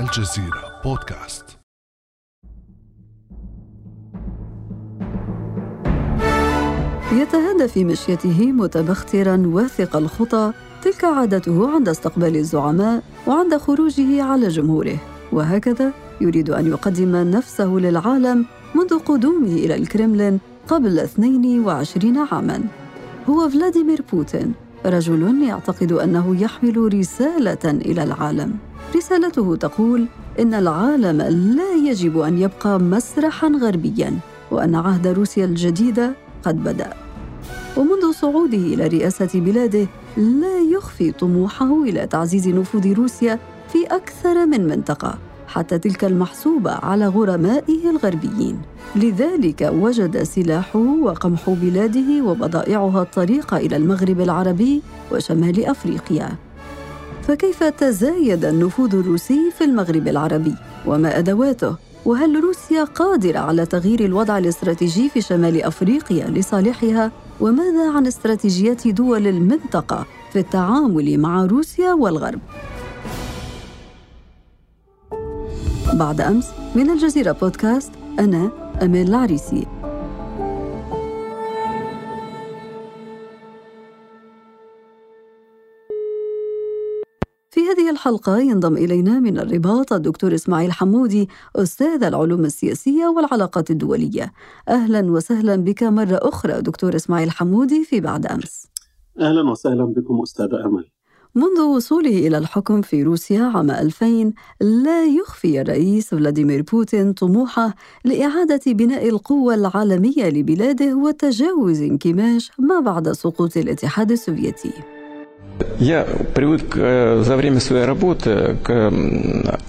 الجزيرة بودكاست. يتهادى في مشيته متبخترا واثق الخطى تلك عادته عند استقبال الزعماء وعند خروجه على جمهوره. وهكذا يريد أن يقدم نفسه للعالم منذ قدومه إلى الكرملين قبل 22 عاما. هو فلاديمير بوتين رجل يعتقد أنه يحمل رسالة إلى العالم. رسالته تقول إن العالم لا يجب أن يبقى مسرحا غربيا وأن عهد روسيا الجديده قد بدأ. ومنذ صعوده إلى رئاسة بلاده لا يخفي طموحه إلى تعزيز نفوذ روسيا في أكثر من منطقة حتى تلك المحسوبة على غرمائه الغربيين. لذلك وجد سلاحه وقمح بلاده وبضائعها الطريق إلى المغرب العربي وشمال أفريقيا. فكيف تزايد النفوذ الروسي في المغرب العربي؟ وما أدواته؟ وهل روسيا قادرة على تغيير الوضع الاستراتيجي في شمال أفريقيا لصالحها؟ وماذا عن استراتيجيات دول المنطقة في التعامل مع روسيا والغرب؟ بعد أمس من الجزيرة بودكاست أنا امال العريسي. هذه الحلقة ينضم إلينا من الرباط الدكتور إسماعيل حمودي أستاذ العلوم السياسية والعلاقات الدولية. أهلا وسهلا بك مرة أخرى دكتور إسماعيل حمودي في بعد أمس. أهلا وسهلا بكم أستاذة أمل. منذ وصوله إلى الحكم في روسيا عام 2000 لا يخفي الرئيس فلاديمير بوتين طموحه لإعادة بناء القوة العالمية لبلاده وتجاوز انكماش ما بعد سقوط الاتحاد السوفيتي. Я привык за время своей работы к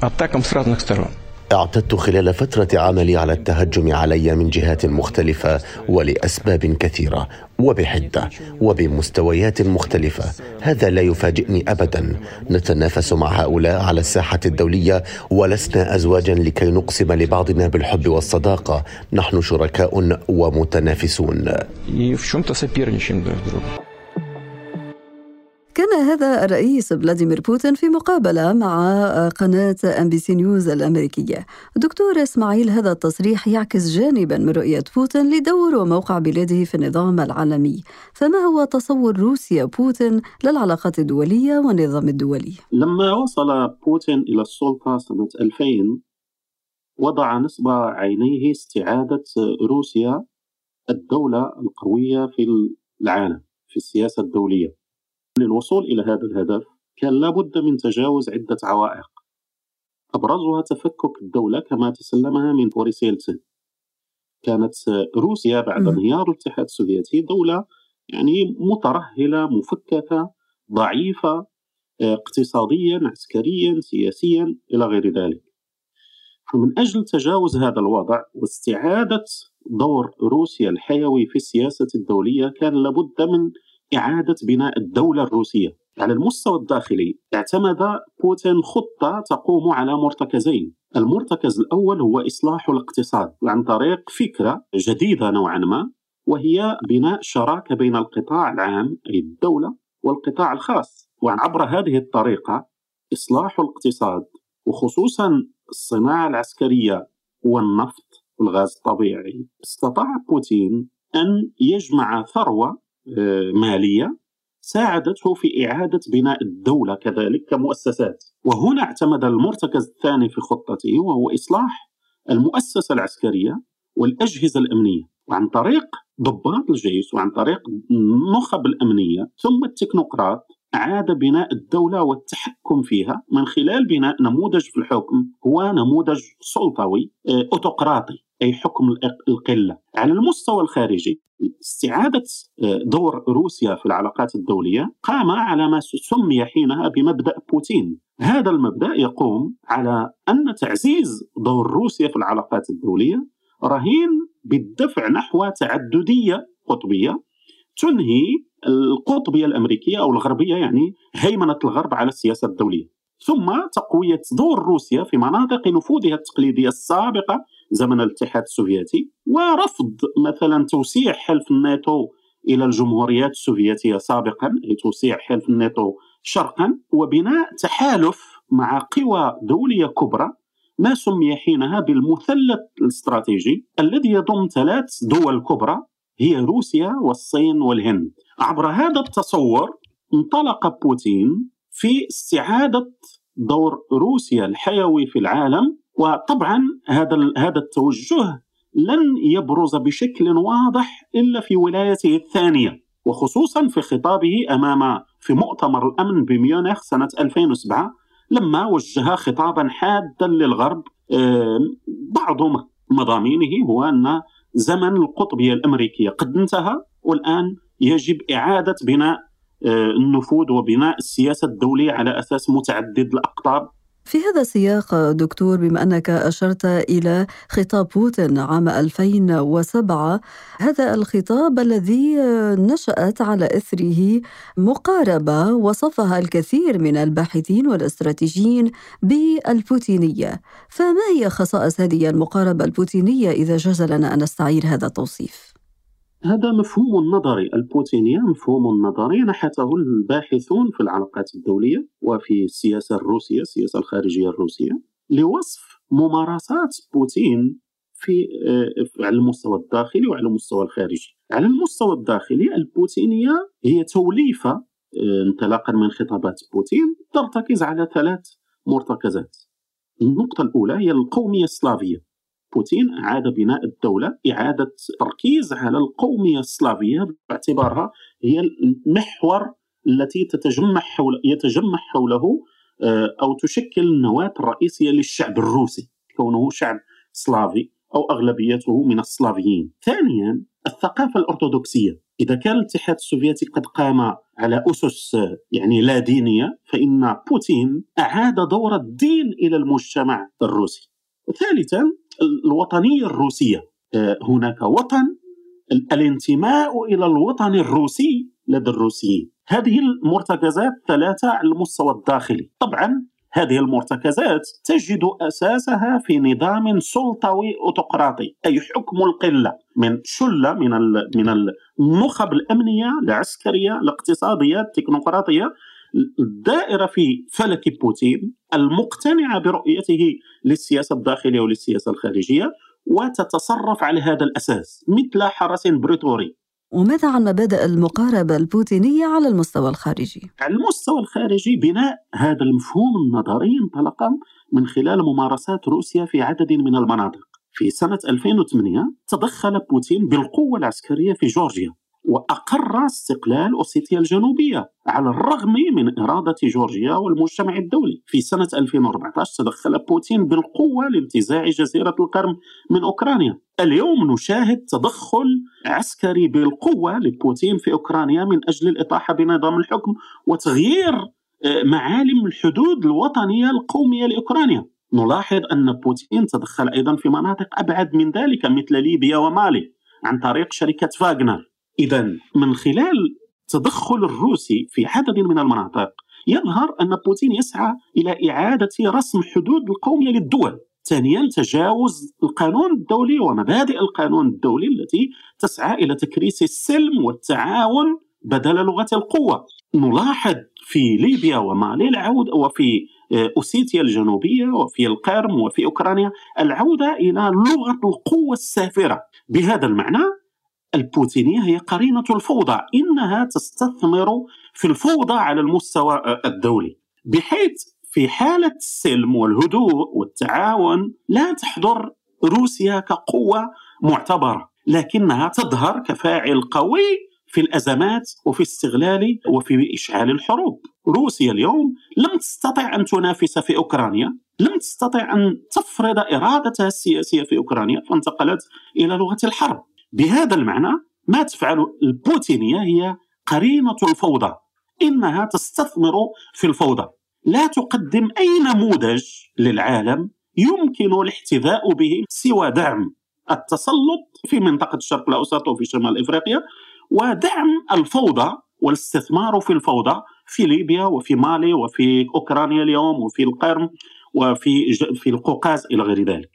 атакам с разных сторон. اعتدت خلال فترة عملي على التهجم علي من جهات مختلفة ولأسباب كثيرة وبحدة وبمستويات مختلفة هذا لا يفاجئني أبدا نتنافس مع هؤلاء على الساحة الدولية ولسنا أزواجا لكي نقسم لبعضنا بالحب والصداقة نحن شركاء ومتنافسون كان هذا الرئيس فلاديمير بوتين في مقابلة مع قناة NBC News الأمريكية. دكتور إسماعيل هذا التصريح يعكس جانبا من رؤية بوتين لدور وموقع بلاده في النظام العالمي. فما هو تصور روسيا بوتين للعلاقات الدولية والنظام الدولي؟ لما وصل بوتين إلى السلطة سنة 2000 وضع نصب عينيه استعادة روسيا الدولة القوية في العالم في السياسة الدولية. للوصول إلى هذا الهدف كان لابد من تجاوز عدة عوائق. أبرزها تفكك الدولة كما تسلمها من بوريس يلتسن كانت روسيا بعد. انهيار الاتحاد السوفيتي دولة يعني مترهلة مفككة ضعيفة آه، اقتصاديا عسكريا سياسيا إلى غير ذلك. فمن أجل تجاوز هذا الوضع واستعادة دور روسيا الحيوي في السياسة الدولية كان لابد من إعادة بناء الدولة الروسية. على المستوى الداخلي اعتمد بوتين خطة تقوم على مرتكزين. المرتكز الأول هو إصلاح الاقتصاد عن طريق فكرة جديدة نوعا ما وهي بناء شراكة بين القطاع العام أي الدولة والقطاع الخاص. وعبر هذه الطريقة إصلاح الاقتصاد وخصوصا الصناعة العسكرية والنفط والغاز الطبيعي استطاع بوتين أن يجمع ثروة آه، مالية ساعدته في إعادة بناء الدولة كذلك كمؤسسات. وهنا اعتمد المرتكز الثاني في خطته وهو إصلاح المؤسسة العسكرية والأجهزة الأمنية وعن طريق ضباط الجيش وعن طريق النخب الأمنية ثم التكنوقراط أعاد بناء الدولة والتحكم فيها من خلال بناء نموذج في الحكم هو نموذج سلطوي آه، أوتقراطي أي حكم القلة. على المستوى الخارجي استعادة آه، دور روسيا في العلاقات الدولية قام على ما سمي حينها بمبدأ بوتين. هذا المبدأ يقوم على أن تعزيز دور روسيا في العلاقات الدولية رهين بالدفع نحو تعددية قطبية تنهي القطبية الأمريكية أو الغربية يعني هيمنة الغرب على السياسة الدولية. ثم تقوية دور روسيا في مناطق نفوذها التقليدية السابقة زمن الاتحاد السوفيتي ورفض مثلا توسيع حلف الناتو إلى الجمهوريات السوفيتية سابقا أي توسيع حلف الناتو شرقا وبناء تحالف مع قوى دولية كبرى ما سمي حينها بالمثلث الاستراتيجي الذي يضم ثلاث دول كبرى هي روسيا والصين والهند. عبر هذا التصور انطلق بوتين في استعادة دور روسيا الحيوي في العالم وطبعا هذا هذا التوجه لن يبرز بشكل واضح إلا في ولايته الثانية وخصوصا في خطابه أمام في مؤتمر الأمن بميونخ سنة 2007 لما وجه خطابا حادا للغرب بعض مضامينه هو أن زمن القطبية الأمريكية قد انتهى والآن يجب إعادة بناء النفوذ وبناء السياسة الدولية على أساس متعدد الأقطاب. في هذا السياق دكتور بما أنك أشرت إلى خطاب بوتين عام 2007 هذا الخطاب الذي نشأت على إثره مقاربة وصفها الكثير من الباحثين والاستراتيجيين بالبوتينية. فما هي خصائص هذه المقاربة البوتينية إذا جاز لنا أن نستعير هذا التوصيف؟ هذا مفهوم نظري. البوتينية مفهوم نظري. نحته الباحثون في العلاقات الدولية وفي السياسة الروسية السياسة الخارجية الروسية لوصف ممارسات بوتين في آه، على المستوى الداخلي وعلى المستوى الخارجي. على المستوى الداخلي البوتينية هي توليفة آه، انطلاقا من خطابات بوتين ترتكز على ثلاث مرتكزات. النقطة الأولى هي القومية السلافية. بوتين أعاد بناء الدولة إعادة تركيز على القومية السلافية باعتبارها هي المحور التي تتجمع حول يتجمع حوله آه، أو تشكل النواة الرئيسية للشعب الروسي كونه شعب سلافي أو أغلبيته من السلافيين. ثانيا الثقافة الأرثوذكسية. إذا كان الاتحاد السوفيتي قد قام على أسس يعني لا دينية فإن بوتين أعاد دور الدين إلى المجتمع الروسي. وثالثا الوطنية الروسية. آه، هناك وطن الانتماء إلى الوطن الروسي لدى الروسيين. هذه المرتكزات ثلاثة على المستوى الداخلي. طبعا هذه المرتكزات تجد أساسها في نظام سلطوي اوتقراطي أي حكم القلة. من شلة من من النخب الأمنية العسكرية الاقتصادية التكنوقراطية الدائرة في فلك بوتين المقتنعة برؤيته للسياسة الداخلية وللسياسة الخارجية وتتصرف على هذا الأساس مثل حرس بريطوري. وماذا عن مبادئ المقاربة البوتينية على المستوى الخارجي؟ على المستوى الخارجي بناء هذا المفهوم النظري انطلق من خلال ممارسات روسيا في عدد من المناطق. في سنة 2008 تدخل بوتين بالقوة العسكرية في جورجيا. وأقر استقلال أوسيتيا الجنوبية على الرغم من إرادة جورجيا والمجتمع الدولي. في سنة 2014 تدخل بوتين بالقوة لانتزاع جزيرة القرم من أوكرانيا. اليوم نشاهد تدخل عسكري بالقوة لبوتين في أوكرانيا من أجل الإطاحة بنظام الحكم وتغيير آه، معالم الحدود الوطنية القومية لأوكرانيا. نلاحظ أن بوتين تدخل أيضا في مناطق أبعد من ذلك مثل ليبيا ومالي عن طريق شركة فاغنر إذا من خلال التدخل الروسي في عدد من المناطق يظهر أن بوتين يسعى إلى إعادة رسم حدود القومية للدول. ثانيا تجاوز القانون الدولي ومبادئ القانون الدولي التي تسعى إلى تكريس السلم والتعاون بدل لغة القوة. نلاحظ في ليبيا ومالي العودة وفي آه، أوسيتيا الجنوبية وفي القرم وفي أوكرانيا العودة إلى لغة القوة السافرة. بهذا المعنى البوتينية هي قرينة الفوضى إنها تستثمر في الفوضى على المستوى الدولي بحيث في حالة السلم والهدوء والتعاون لا تحضر روسيا كقوة معتبرة لكنها تظهر كفاعل قوي في الأزمات وفي استغلال وفي إشعال الحروب. روسيا اليوم لم تستطع أن تنافس في أوكرانيا، لم تستطع أن تفرض إرادتها السياسية في أوكرانيا فانتقلت إلى لغة الحرب. بهذا المعنى ما تفعل البوتينية هي قرينة الفوضى. إنها تستثمر في الفوضى. لا تقدم أي نموذج للعالم يمكن الاحتذاء به سوى دعم التسلط في منطقة الشرق الأوسط وفي شمال إفريقيا ودعم الفوضى والاستثمار في الفوضى في ليبيا وفي مالي وفي أوكرانيا اليوم وفي القرم وفي في القوقاز إلى غير ذلك.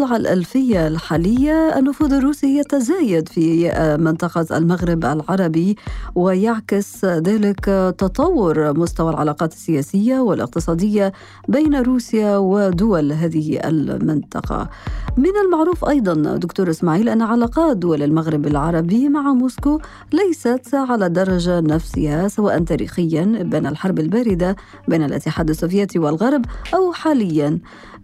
مطلع الألفية الحالية النفوذ الروسي يتزايد في منطقة المغرب العربي ويعكس ذلك تطور مستوى العلاقات السياسية والاقتصادية بين روسيا ودول هذه المنطقة. من المعروف أيضا دكتور إسماعيل أن علاقات دول المغرب العربي مع موسكو ليست على الدرجة نفسها سواء تاريخيا بين الحرب الباردة بين الاتحاد السوفيتي والغرب أو حاليا.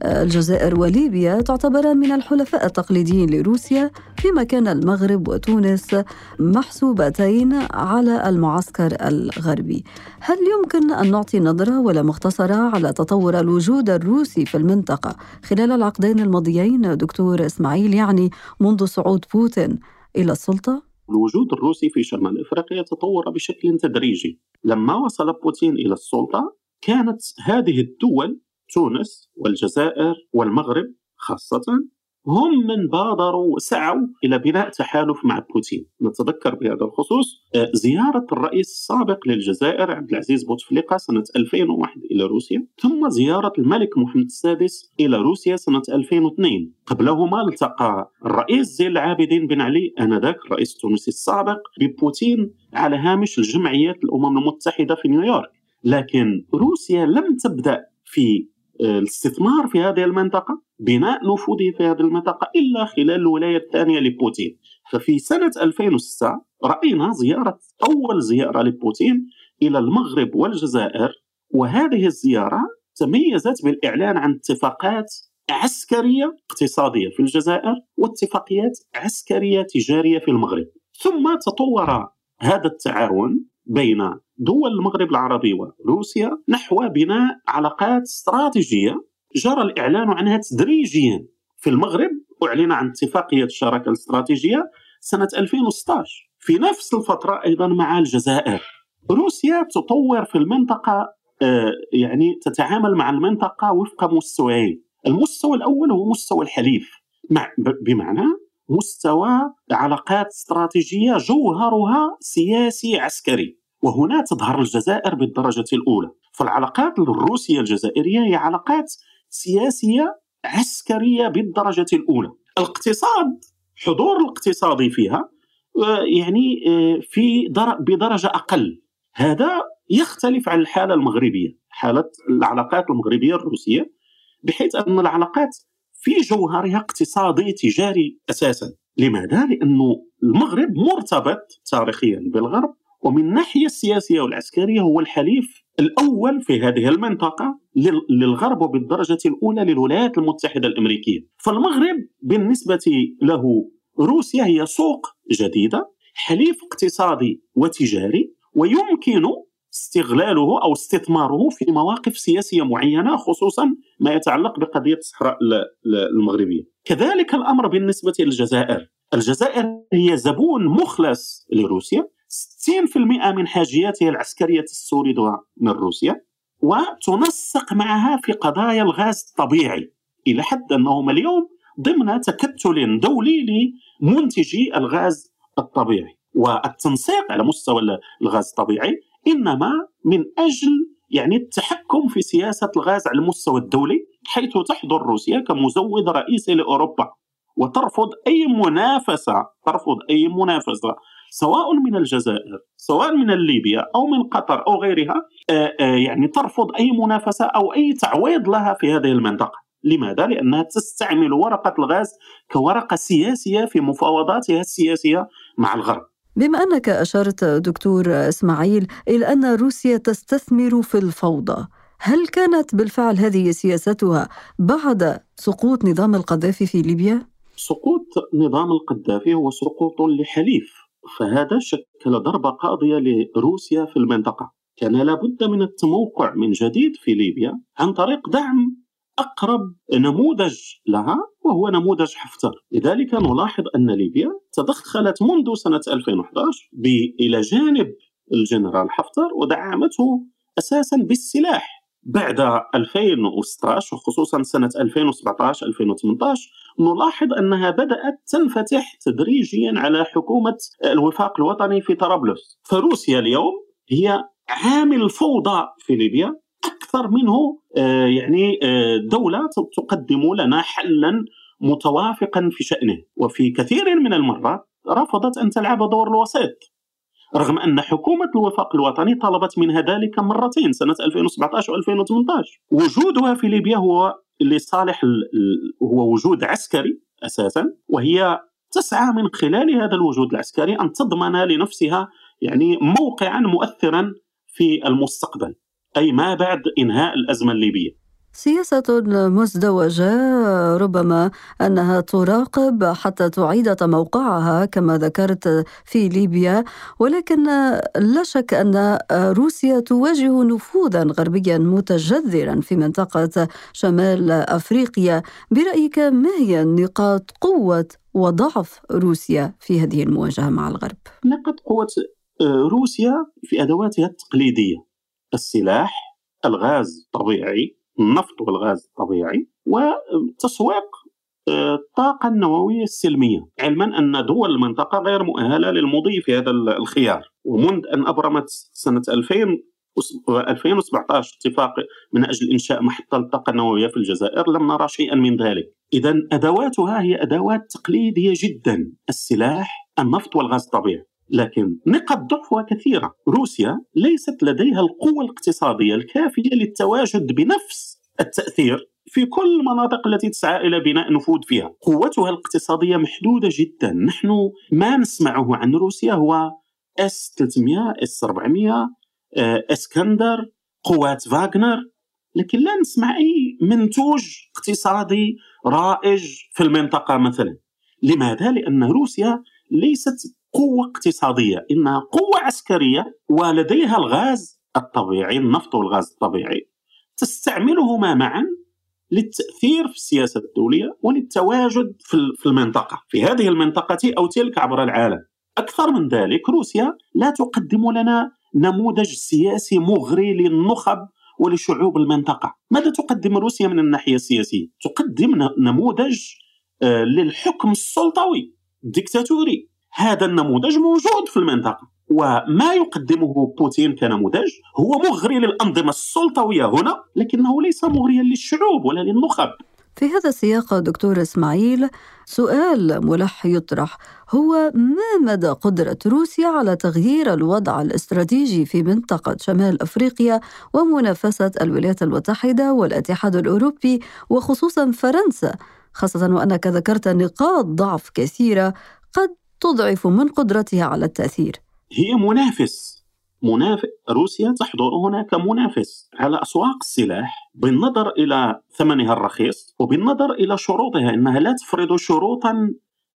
الجزائر وليبيا تعتبران من الحلفاء التقليديين لروسيا فيما كان المغرب وتونس محسوبتين على المعسكر الغربي. هل يمكن أن نعطي نظرة ولا مختصرة على تطور الوجود الروسي في المنطقة؟ خلال العقدين الماضيين دكتور إسماعيل يعني منذ صعود بوتين إلى السلطة؟ الوجود الروسي في شمال إفريقيا تطور بشكل تدريجي. لما وصل بوتين إلى السلطة كانت هذه الدول تونس والجزائر والمغرب خاصة هم من بادروا وسعوا إلى بناء تحالف مع بوتين. نتذكر بهذا الخصوص آه، زيارة الرئيس السابق للجزائر عبد العزيز بوتفليقة سنة 2001 إلى روسيا ثم زيارة الملك محمد السادس إلى روسيا سنة 2002 قبلهما التقى الرئيس زين العابدين بن علي آنذاك الرئيس التونسي السابق ببوتين على هامش الجمعيات الأمم المتحدة في نيويورك. لكن روسيا لم تبدأ في الاستثمار في هذه المنطقة بناء نفوذه في هذه المنطقة إلا خلال الولاية الثانية لبوتين. ففي سنة 2006 رأينا زيارة أول زيارة لبوتين إلى المغرب والجزائر وهذه الزيارة تميزت بالإعلان عن اتفاقات عسكرية اقتصادية في الجزائر واتفاقيات عسكرية تجارية في المغرب. ثم تطور هذا التعاون بين دول المغرب العربي وروسيا نحو بناء علاقات استراتيجية جرى الإعلان عنها تدريجيا في المغرب أعلن عن اتفاقية الشراكة الاستراتيجية سنة 2016 في نفس الفترة أيضا مع الجزائر. روسيا تطور في المنطقة آه، يعني تتعامل مع المنطقة وفق مستويين. المستوى الأول هو مستوى الحليف. بمعنى مستوى علاقات استراتيجية جوهرها سياسي عسكري وهنا تظهر الجزائر بالدرجة الأولى. فالعلاقات الروسية الجزائرية هي علاقات سياسية عسكرية بالدرجة الأولى. الاقتصاد حضور الاقتصادي فيها آه، يعني آه، في بدرجة أقل. هذا يختلف عن الحالة المغربية حالة العلاقات المغربية الروسية بحيث أن العلاقات في جوهرها اقتصادي تجاري أساسا لماذا؟ لأنه المغرب مرتبط تاريخيا بالغرب ومن الناحيه السياسية والعسكرية هو الحليف الأول في هذه المنطقة للغرب وبالدرجة الأولى للولايات المتحدة الأمريكية فالمغرب بالنسبة له روسيا هي سوق جديدة حليف اقتصادي وتجاري ويمكن استغلاله أو استثماره في مواقف سياسية معينة خصوصا ما يتعلق بقضية الصحراء المغربية. كذلك الأمر بالنسبة للجزائر. الجزائر هي زبون مخلص لروسيا 60% من حاجياتها العسكرية تستوردها من روسيا وتنسق معها في قضايا الغاز الطبيعي إلى حد أنهم اليوم ضمن تكتل دولي لمنتجي الغاز الطبيعي والتنسيق على مستوى الغاز الطبيعي إنما من أجل يعني التحكم في سياسة الغاز على المستوى الدولي حيث تحضر روسيا كمزود رئيسي لأوروبا. وترفض أي منافسة ترفض أي منافسة سواء من الجزائر سواء من ليبيا أو من قطر أو غيرها آه، آه، يعني ترفض أي منافسة أو أي تعويض لها في هذه المنطقة. لماذا؟ لأنها تستعمل ورقة الغاز كورقة سياسية في مفاوضاتها السياسية مع الغرب. بما أنك أشرت دكتور إسماعيل إلى أن روسيا تستثمر في الفوضى هل كانت بالفعل هذه سياستها بعد سقوط نظام القذافي في ليبيا؟ سقوط نظام القذافي هو سقوط لحليف فهذا شكل ضربة قاضية لروسيا في المنطقة كان لابد من التموقع من جديد في ليبيا عن طريق دعم أقرب نموذج لها وهو نموذج حفتر. لذلك نلاحظ أن ليبيا تدخلت منذ سنة 2011 إلى جانب الجنرال حفتر ودعمته أساسا بالسلاح. بعد 2016 وخصوصا سنة 2017 2018 نلاحظ أنها بدأت تنفتح تدريجيا على حكومة الوفاق الوطني في طرابلس. فروسيا اليوم هي عامل فوضى في ليبيا. أكثر منه آه، يعني آه، دولة تقدم لنا حلا متوافقا في شأنه. وفي كثير من المرات رفضت أن تلعب دور الوسيط. رغم أن حكومة الوفاق الوطني طلبت منها ذلك مرتين سنة 2017 و2018 وجودها في ليبيا هو لصالح هو وجود عسكري أساسا وهي تسعى من خلال هذا الوجود العسكري أن تضمن لنفسها يعني موقعا مؤثرا في المستقبل. أي ما بعد إنهاء الأزمة الليبية. سياسة مزدوجة ربما أنها تراقب حتى تعيد موقعها كما ذكرت في ليبيا ولكن لا شك أن روسيا تواجه نفوذا غربيا متجذرا في منطقة شمال أفريقيا. برأيك ما هي نقاط قوة وضعف روسيا في هذه المواجهة مع الغرب؟ نقاط قوة آه، روسيا في أدواتها التقليدية. السلاح الغاز الطبيعي النفط والغاز الطبيعي وتسويق آه، الطاقة النووية السلمية علما أن دول المنطقة غير مؤهلة للمضي في هذا الخيار ومنذ أن أبرمت سنة 2000 2017 اتفاق من أجل إنشاء محطة للطاقة النووية في الجزائر لم نرى شيئا من ذلك. اذا أدواتها هي أدوات تقليدية جدا، السلاح، النفط والغاز الطبيعي. لكن نقاط ضعفها كثيرة. روسيا ليست لديها القوة الاقتصادية الكافية للتواجد بنفس التأثير في كل المناطق التي تسعى إلى بناء نفوذ فيها. قوتها الاقتصادية محدودة جدا. نحن ما نسمعه عن روسيا هو S 300 S 400 إسكندر قوات فاغنر. لكن لا نسمع أي منتوج اقتصادي رائج في المنطقة مثلا. لماذا؟ لأن روسيا ليست قوة اقتصادية إنها قوة عسكرية ولديها الغاز الطبيعي النفط والغاز الطبيعي. تستعملهما معا للتأثير في السياسة الدولية وللتواجد في المنطقة في هذه المنطقة أو تلك عبر العالم. أكثر من ذلك روسيا لا تقدم لنا نموذج سياسي مغري للنخب ولشعوب المنطقة. ماذا تقدم روسيا من الناحية السياسية؟ تقدم نموذج آه، للحكم السلطوي الدكتاتوري هذا النموذج موجود في المنطقة وما يقدمه بوتين كنموذج هو مغري للأنظمة السلطوية هنا لكنه ليس مغريا للشعوب ولا للنخب. في هذا السياق دكتور إسماعيل سؤال ملح يطرح هو ما مدى قدرة روسيا على تغيير الوضع الاستراتيجي في منطقة شمال أفريقيا ومنافسة الولايات المتحدة والاتحاد الأوروبي وخصوصا فرنسا خاصة وأنك ذكرت نقاط ضعف كثيرة قد تضعف من قدرتها على التأثير. هي منافس. منافس. روسيا تحضر هنا كمنافس على أسواق السلاح بالنظر إلى ثمنها الرخيص وبالنظر إلى شروطها أنها لا تفرض شروطا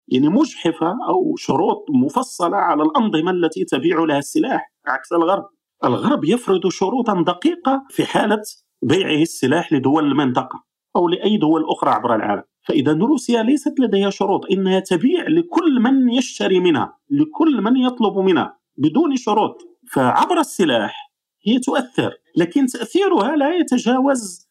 يعني مجحفة أو شروط مفصلة على الأنظمة التي تبيع لها السلاح عكس الغرب. الغرب يفرض شروطا دقيقة في حالة بيعه السلاح لدول المنطقة أو لأي دول أخرى عبر العالم. فإذا روسيا ليست لديها شروط إنها تبيع لكل من يشتري منها لكل من يطلب منها بدون شروط. فعبر السلاح هي تؤثر لكن تأثيرها لا يتجاوز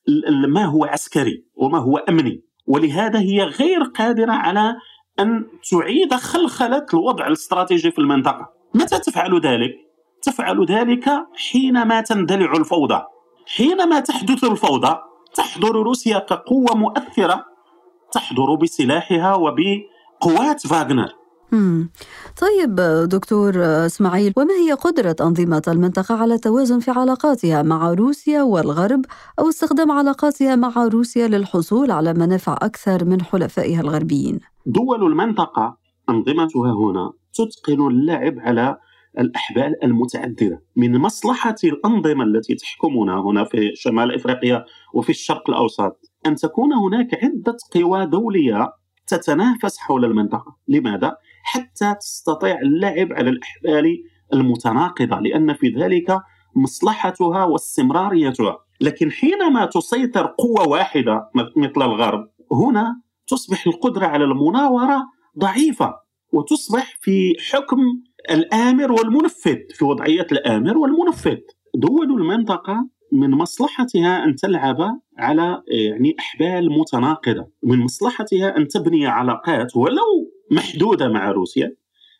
ما هو عسكري وما هو أمني. ولهذا هي غير قادرة على أن تعيد خلخلة الوضع الاستراتيجي في المنطقة. متى تفعل ذلك؟ تفعل ذلك حينما تندلع الفوضى. حينما تحدث الفوضى تحضر روسيا كقوة مؤثرة تحضر بسلاحها وبقوات فاغنر طيب دكتور إسماعيل وما هي قدرة أنظمة المنطقة على التوازن في علاقاتها مع روسيا والغرب أو استخدام علاقاتها مع روسيا للحصول على منافع أكثر من حلفائها الغربيين؟ دول المنطقة أنظمتها هنا تتقن اللعب على الأحبال المتعددة من مصلحة الأنظمة التي تحكمنا هنا في شمال إفريقيا وفي الشرق الأوسط. أن تكون هناك عدة قوى دولية تتنافس حول المنطقة. لماذا؟ حتى تستطيع اللعب على الأحبال المتناقضة لأن في ذلك مصلحتها واستمراريتها. لكن حينما تسيطر قوة واحدة مثل الغرب هنا تصبح القدرة على المناورة ضعيفة وتصبح في حكم الآمر والمنفذ في وضعية الآمر والمنفذ. دول المنطقة من مصلحتها أن تلعب على يعني إحبال متناقضة، من مصلحتها أن تبني علاقات ولو محدودة مع روسيا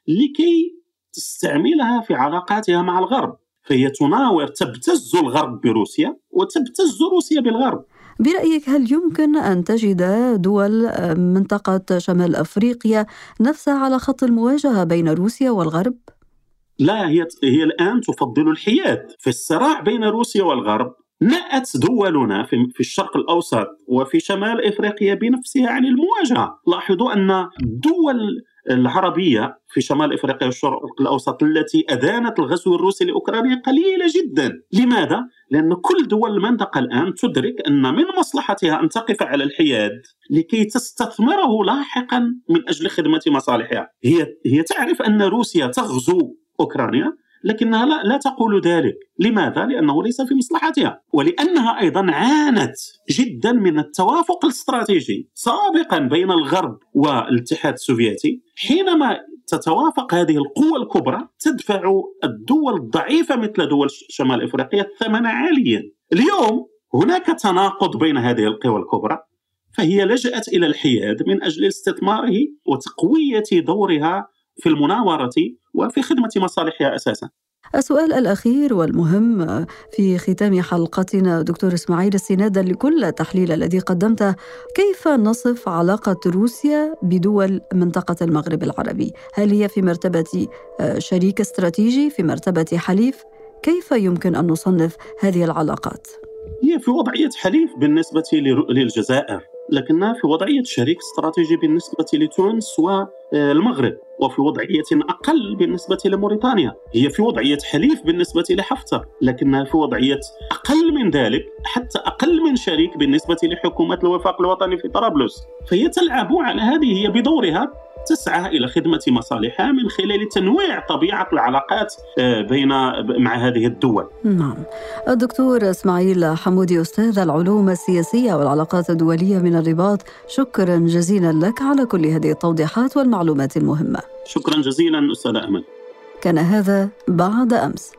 لكي تستعملها في علاقاتها مع الغرب، فهي تناور تبتز الغرب بروسيا وتبتز روسيا بالغرب. برأيك هل يمكن أن تجد دول منطقة شمال أفريقيا نفسها على خط المواجهة بين روسيا والغرب؟ لا هي هي الآن تفضل الحياد. في الصراع بين روسيا والغرب نأت دولنا في الشرق الأوسط وفي شمال إفريقيا بنفسها عن المواجهة، لاحظوا أن الدول العربية في شمال إفريقيا والشرق الأوسط التي ادانت الغزو الروسي لأوكرانيا قليلة جدا، لماذا؟ لأن كل دول المنطقة الآن تدرك أن من مصلحتها أن تقف على الحياد لكي تستثمره لاحقا من أجل خدمة مصالحها، هي هي تعرف أن روسيا تغزو أوكرانيا لكنها لا, لا تقول ذلك. لماذا؟ لأنه ليس في مصلحتها. ولأنها أيضا عانت جدا من التوافق الاستراتيجي سابقا بين الغرب والاتحاد السوفيتي. حينما تتوافق هذه القوى الكبرى تدفع الدول الضعيفة مثل دول شمال إفريقيا الثمن عاليا. اليوم هناك تناقض بين هذه القوى الكبرى فهي لجأت إلى الحياد من أجل استثماره وتقوية دورها في المناورة وفي خدمة مصالحها أساسا. السؤال الأخير والمهم في ختام حلقتنا دكتور إسماعيل استنادا لكل التحليل الذي قدمته كيف نصف علاقة روسيا بدول منطقة المغرب العربي؟ هل هي في مرتبة شريك استراتيجي في مرتبة حليف؟ كيف يمكن أن نصنف هذه العلاقات؟ هي في وضعية حليف بالنسبة للجزائر لكنها في وضعية شريك استراتيجي بالنسبة لتونس والمغرب وفي وضعية أقل بالنسبة لموريتانيا. هي في وضعية حليف بالنسبة لحفتر لكنها في وضعية أقل من ذلك حتى أقل من شريك بالنسبة لحكومة الوفاق الوطني في طرابلس. فهي تلعب على هذه هي بدورها تسعى إلى خدمة مصالحها من خلال تنويع طبيعة العلاقات آه، بين مع هذه الدول. نعم. الدكتور إسماعيل حمودي أستاذ العلوم السياسية والعلاقات الدولية من الرباط، شكرا جزيلا لك على كل هذه التوضيحات والمعلومات المهمة. شكرا جزيلا أستاذ أمل. كان هذا بعد أمس.